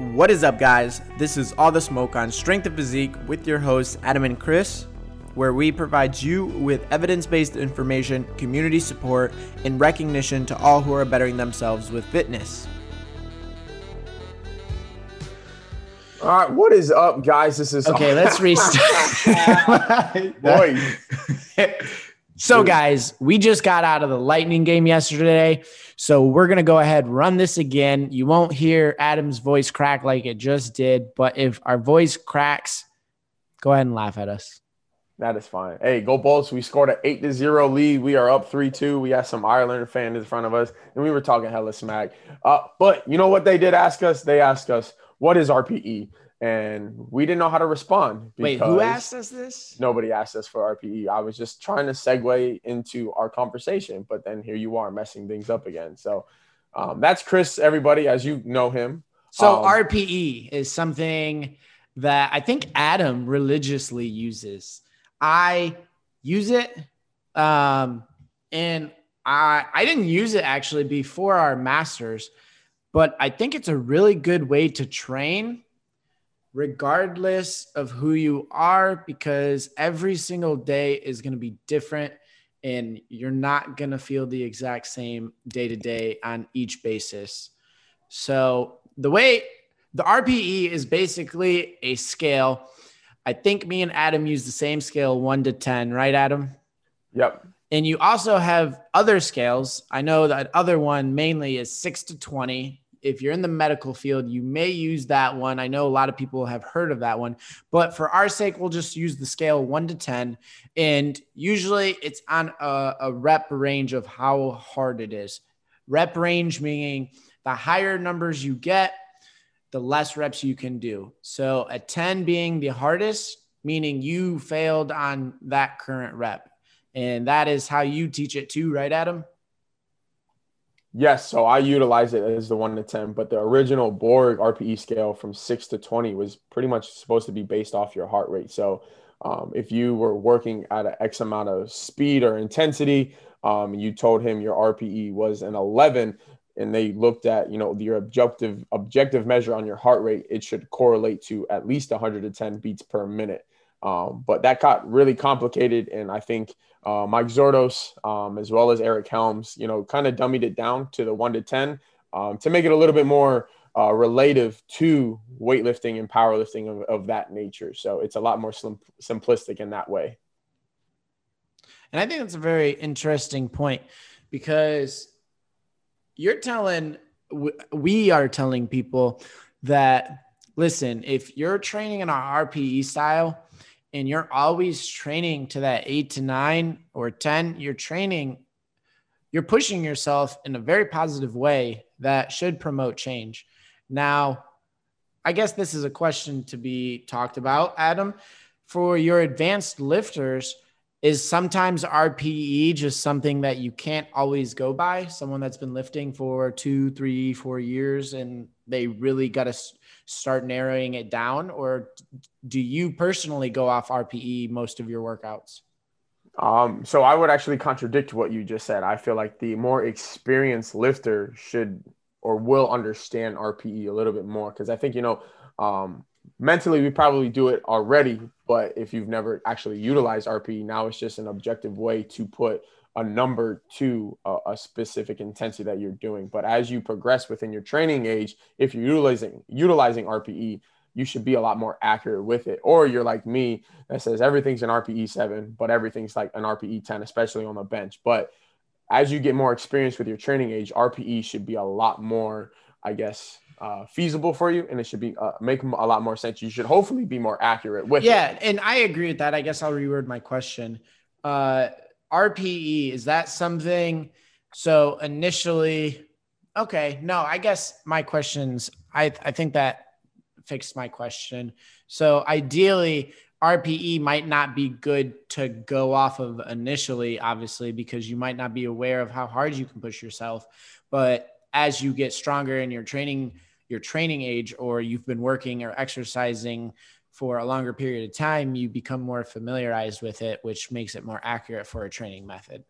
What is up, guys? This is All the Smoke on Strength of Physique with your hosts, Adam and Chris, where we provide you with evidence based information, community support, and recognition to all who are bettering themselves with fitness. All right, what is up, guys? This is Okay, let's restart. boys. so, guys, we just got out of the Lightning game yesterday. So, we're going to go ahead, run this again. You won't hear Adam's voice crack like it just did. But if our voice cracks, go ahead and laugh at us. That is fine. Hey, go Bolts. We scored an 8 to 0 lead. We are up 3 2. We have some Islander fans in front of us, and we were talking hella smack. Uh, but you know what they did ask us? They asked us, what is RPE? And we didn't know how to respond. Wait, who asked us this? Nobody asked us for RPE. I was just trying to segue into our conversation, but then here you are messing things up again. So um, that's Chris, everybody, as you know him. So, Um, RPE is something that I think Adam religiously uses. I use it, um, and I I didn't use it actually before our masters, but I think it's a really good way to train, regardless of who you are, because every single day is going to be different, and you're not going to feel the exact same day to day on each basis. So the way the RPE is basically a scale. I think me and Adam use the same scale, one to 10, right, Adam? Yep. And you also have other scales. I know that other one mainly is six to 20. If you're in the medical field, you may use that one. I know a lot of people have heard of that one, but for our sake, we'll just use the scale one to 10. And usually it's on a, a rep range of how hard it is. Rep range meaning the higher numbers you get, the less reps you can do. So a 10 being the hardest, meaning you failed on that current rep. And that is how you teach it too, right, Adam? Yes, so I utilize it as the one to 10, but the original Borg RPE scale from six to 20 was pretty much supposed to be based off your heart rate. So um, if you were working at an X amount of speed or intensity, um, you told him your RPE was an 11, and they looked at you know your objective objective measure on your heart rate, it should correlate to at least 110 beats per minute. Um, but that got really complicated, and I think uh, Mike Zourdos, um, as well as Eric Helms, you know, kind of dummied it down to the one to ten um, to make it a little bit more uh, relative to weightlifting and powerlifting of, of that nature. So it's a lot more slim, simplistic in that way. And I think that's a very interesting point because you're telling, we are telling people that, listen, if you're training in our RPE style and you're always training to that eight to nine or 10, you're training, you're pushing yourself in a very positive way that should promote change. Now, I guess this is a question to be talked about, Adam. For your advanced lifters, is sometimes RPE just something that you can't always go by? Someone that's been lifting for two, three, four years and they really got to start narrowing it down? Or do you personally go off RPE most of your workouts? Um, so I would actually contradict what you just said. I feel like the more experienced lifter should or will understand RPE a little bit more because I think you know um, mentally we probably do it already, but if you've never actually utilized RPE, now it's just an objective way to put a number to a, a, specific intensity that you're doing. But as you progress within your training age, if you're utilizing utilizing RPE, you should be a lot more accurate with it. Or you're like me that says everything's an RPE seven, but everything's like an RPE 10, especially on the bench. But as you get more experience with your training age, RPE should be a lot more, I guess, uh, feasible for you, and it should be uh, make a lot more sense. You should hopefully be more accurate with. Yeah, it. and I agree with that. I guess I'll reword my question. Uh, RPE is that something? So initially, okay, no, I guess my questions. I I think that fixed my question. So ideally, RPE might not be good to go off of initially, obviously, because you might not be aware of how hard you can push yourself. But as you get stronger in your training, your training age, or you've been working or exercising for a longer period of time, you become more familiarized with it, which makes it more accurate for a training method.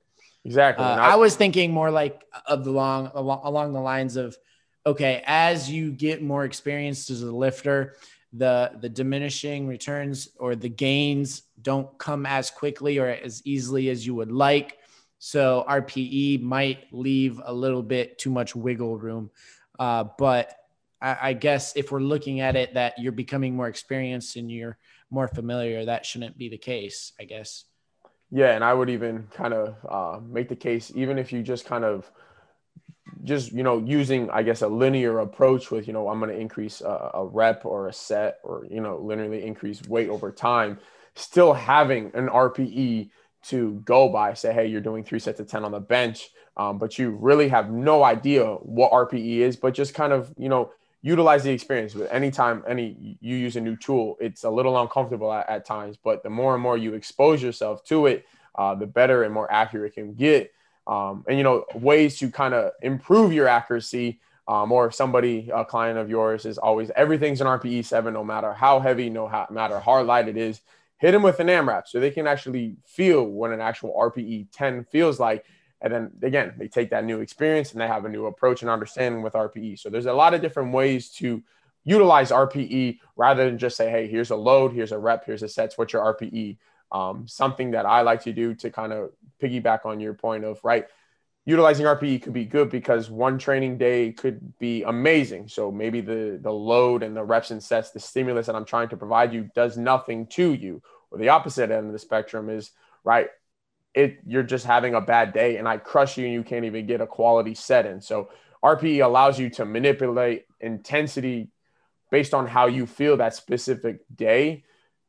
Exactly. Uh, And I was thinking more like of the long along, along the lines of okay, as you get more experienced as a lifter, the the diminishing returns or the gains don't come as quickly or as easily as you would like. So RPE might leave a little bit too much wiggle room. Uh, but I, I guess if we're looking at it that you're becoming more experienced and you're more familiar, that shouldn't be the case, I guess. Yeah, and I would even kind of uh, make the case, even if you just kind of just you know using i guess a linear approach with you know i'm going to increase a, a, rep or a set or you know linearly increase weight over time still having an rpe to go by say hey you're doing three sets of 10 on the bench um, but you really have no idea what rpe is but just kind of you know utilize the experience with anytime any you use a new tool it's a little uncomfortable at, at times but the more and more you expose yourself to it uh, the better and more accurate it can get. Um, and you know ways to kind of improve your accuracy um, or if somebody a client of yours is always everything's an rpe 7 no matter how heavy no how, matter how light it is hit them with an amrap so they can actually feel what an actual rpe 10 feels like and then again they take that new experience and they have a new approach and understanding with rpe so there's a lot of different ways to utilize rpe rather than just say hey here's a load here's a rep here's a sets what's your rpe um, something that I like to do to kind of piggyback on your point of right utilizing RPE could be good because one training day could be amazing. So maybe the the load and the reps and sets, the stimulus that I'm trying to provide you does nothing to you. Or the opposite end of the spectrum is right. It you're just having a bad day and I crush you and you can't even get a quality set in. So RPE allows you to manipulate intensity based on how you feel that specific day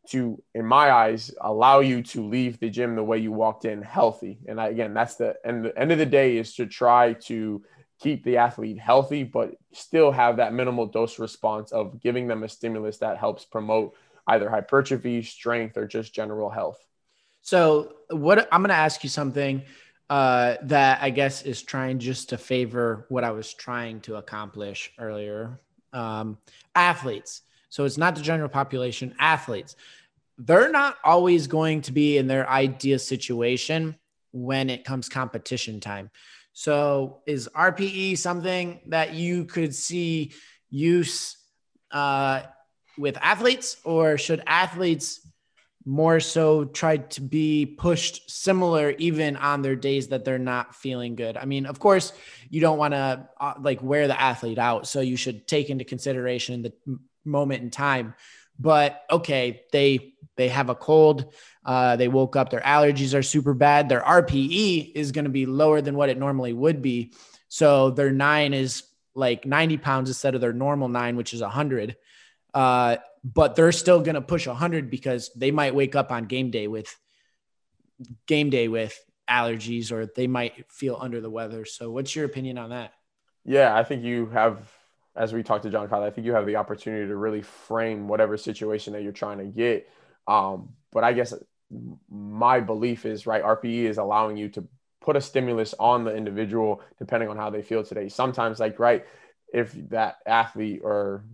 to, in my eyes, allow you to leave the gym the way you walked in healthy. And I, again, that's the and the end of the day is to try to keep the athlete healthy, but still have that minimal dose response of giving them a stimulus that helps promote either hypertrophy, strength, or just general health. So, what I'm going to ask you something uh, that I guess is trying just to favor what I was trying to accomplish earlier. Um, athletes. So it's not the general population, athletes. They're not always going to be in their ideal situation when it comes competition time. So is RPE something that you could see use uh, with athletes, or should athletes more so try to be pushed similar even on their days that they're not feeling good? I mean, of course, you don't want to uh, like wear the athlete out, so you should take into consideration the moment in time. But okay, they they have a cold. Uh, they woke up. Their allergies are super bad. Their RPE is going to be lower than what it normally would be. So their nine is like 90 pounds instead of their normal nine, which is 100. Uh, but they're still going to push 100 because they might wake up on game day with game day with allergies or they might feel under the weather. So, what's your opinion on that? Yeah, I think you have as we talked to John Kyle, I think you have the opportunity to really frame whatever situation that you're trying to get. Um, but I guess my belief is right. RPE is allowing you to put a stimulus on the individual depending on how they feel today. Sometimes, like right, if that athlete or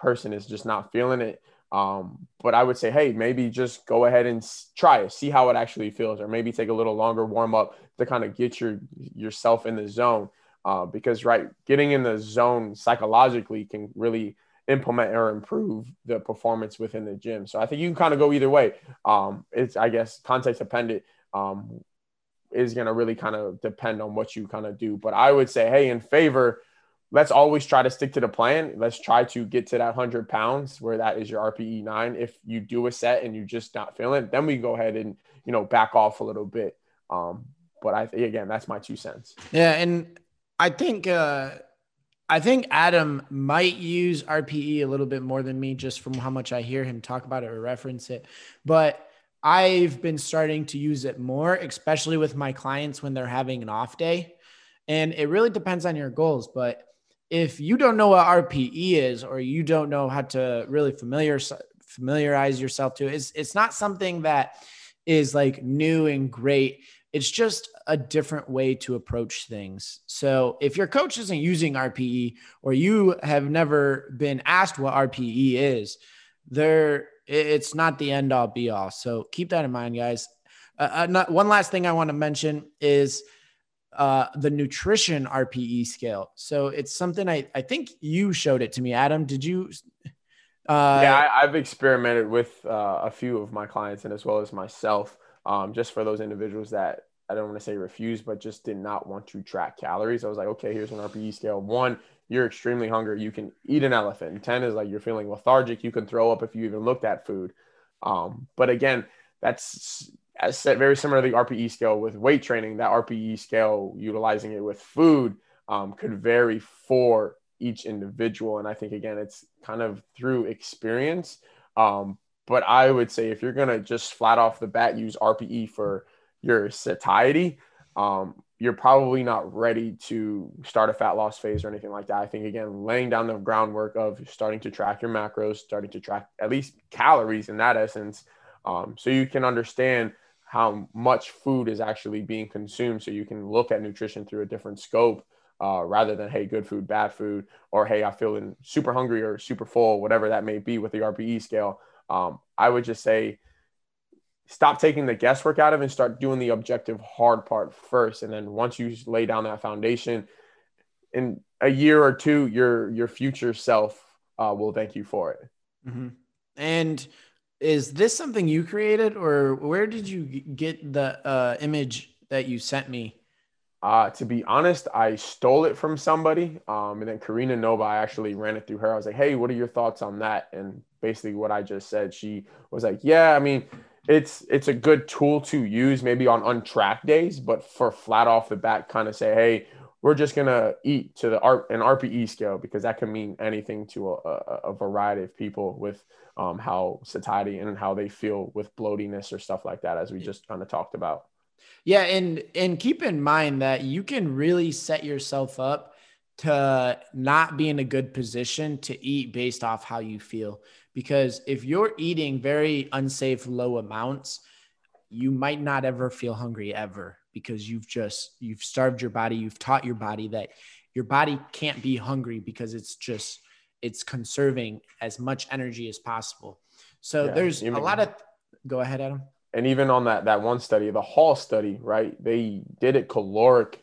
person is just not feeling it. Um, but I would say, hey, maybe just go ahead and try it, see how it actually feels, or maybe take a little longer warm up to kind of get your yourself in the zone uh, because right getting in the zone psychologically can really implement or improve the performance within the gym so i think you can kind of go either way um, it's i guess context dependent um, is going to really kind of depend on what you kind of do but i would say hey in favor let's always try to stick to the plan let's try to get to that 100 pounds where that is your rpe 9 if you do a set and you're just not feeling it then we go ahead and you know back off a little bit um, but I again, that's my two cents. Yeah, and I think uh, I think Adam might use RPE a little bit more than me, just from how much I hear him talk about it or reference it. But I've been starting to use it more, especially with my clients when they're having an off day. And it really depends on your goals. But if you don't know what RPE is, or you don't know how to really familiar familiarize yourself to it, it's, it's not something that is like new and great it's just a different way to approach things. So if your coach isn't using RPE or you have never been asked what RPE is, there it's not the end all be all. So keep that in mind, guys. Uh, uh, one last thing I want to mention is uh, the nutrition RPE scale. So it's something I, I think you showed it to me, Adam. Did you? Uh, yeah, I, have experimented with uh, a few of my clients and as well as myself, um, just for those individuals that I don't want to say refuse, but just did not want to track calories. I was like, okay, here's an RPE scale. One, you're extremely hungry. You can eat an elephant. 10 is like you're feeling lethargic. You can throw up if you even looked at food. Um, but again, that's said, very similar to the RPE scale with weight training. That RPE scale, utilizing it with food, um, could vary for each individual. And I think again, it's kind of through experience. Um, but I would say if you're gonna just flat off the bat use RPE for your satiety, um, you're probably not ready to start a fat loss phase or anything like that. I think again, laying down the groundwork of starting to track your macros, starting to track at least calories in that essence, um, so you can understand how much food is actually being consumed, so you can look at nutrition through a different scope. Uh, rather than hey good food bad food or hey i feeling super hungry or super full whatever that may be with the rpe scale um, i would just say stop taking the guesswork out of it and start doing the objective hard part first. And then once you lay down that foundation, in a year or two, your your future self uh, will thank you for it. Mm-hmm. And is this something you created, or where did you get the uh, image that you sent me? Uh, to be honest, I stole it from somebody. Um, and then Karina Nova, I actually ran it through her. I was like, hey, what are your thoughts on that? And basically, what I just said, she was like, yeah, I mean, it's it's a good tool to use maybe on untracked days, but for flat off the bat, kind of say, hey, we're just gonna eat to the R- an RPE scale because that can mean anything to a, a, variety of people with um, how satiety and how they feel with bloatiness or stuff like that, as we just kind of talked about. Yeah, and and keep in mind that you can really set yourself up to not be in a good position to eat based off how you feel. Because if you're eating very unsafe low amounts you might not ever feel hungry ever because you've just you've starved your body you've taught your body that your body can't be hungry because it's just it's conserving as much energy as possible. So yeah, there's even, a lot of go ahead adam. And even on that that one study the hall study right? They did it caloric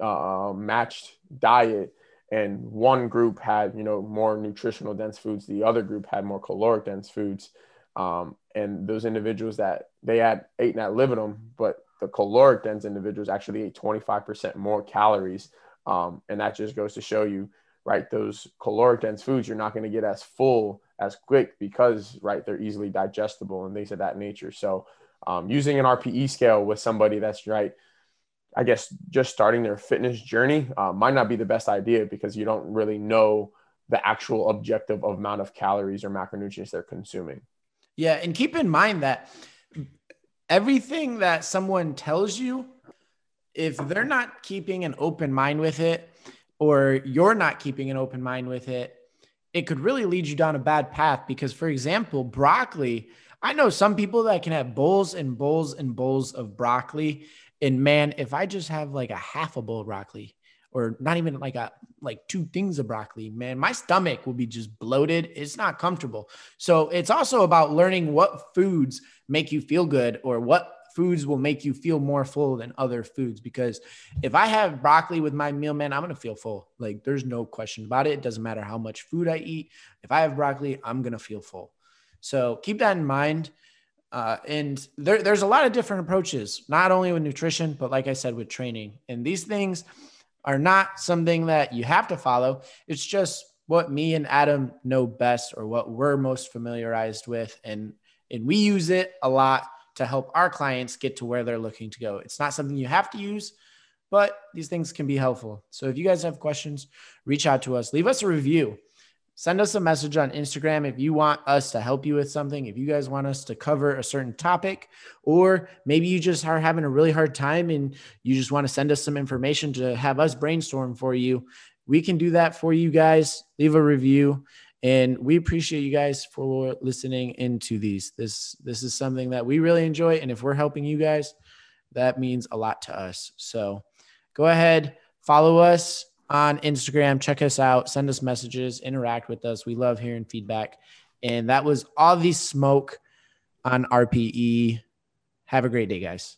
uh, matched diet and one group had you know more nutritional dense foods. The other group had more caloric dense foods. Um, and those individuals that they had ate ad libitum but the caloric dense individuals actually ate 25% more calories um, and that just goes to show you right those caloric dense foods you're not going to get as full as quick because right they're easily digestible and things of that nature so um, using an rpe scale with somebody that's right I guess just starting their fitness journey uh, might not be the best idea because you don't really know the actual objective of amount of calories or macronutrients they're consuming. Yeah, and keep in mind that everything that someone tells you, if they're not keeping an open mind with it, or you're not keeping an open mind with it, it could really lead you down a bad path. Because, for example, broccoli, I know some people that can have bowls and bowls and bowls of broccoli and man, if I just have like a half a bowl of broccoli or not even like a like two things of broccoli, man, my stomach will be just bloated. It's not comfortable. So it's also about learning what foods make you feel good or what foods will make you feel more full than other foods because if I have broccoli with my meal, man, I'm going to feel full. Like there's no question about it. It doesn't matter how much food I eat. If I have broccoli, I'm going to feel full. So keep that in mind. Uh, and there, there's a lot of different approaches, not only with nutrition, but like I said, with training. And these things are not something that you have to follow. It's just what me and Adam know best or what we're most familiarized with. And, and we use it a lot to help our clients get to where they're looking to go. It's not something you have to use, but these things can be helpful. So if you guys have questions, reach out to us, leave us a review send us a message on Instagram if you want us to help you with something, if you guys want us to cover a certain topic, or maybe you just are having a really hard time and you just want to send us some information to have us brainstorm for you. We can do that for you guys. Leave a review. And we appreciate you guys for listening into these. This this is something that we really enjoy. And if we're helping you guys, that means a lot to us. So go ahead, follow us on Instagram. Check us out, send us messages, interact with us. We love hearing feedback. And that was all the smoke on RPE. Have a great day, guys.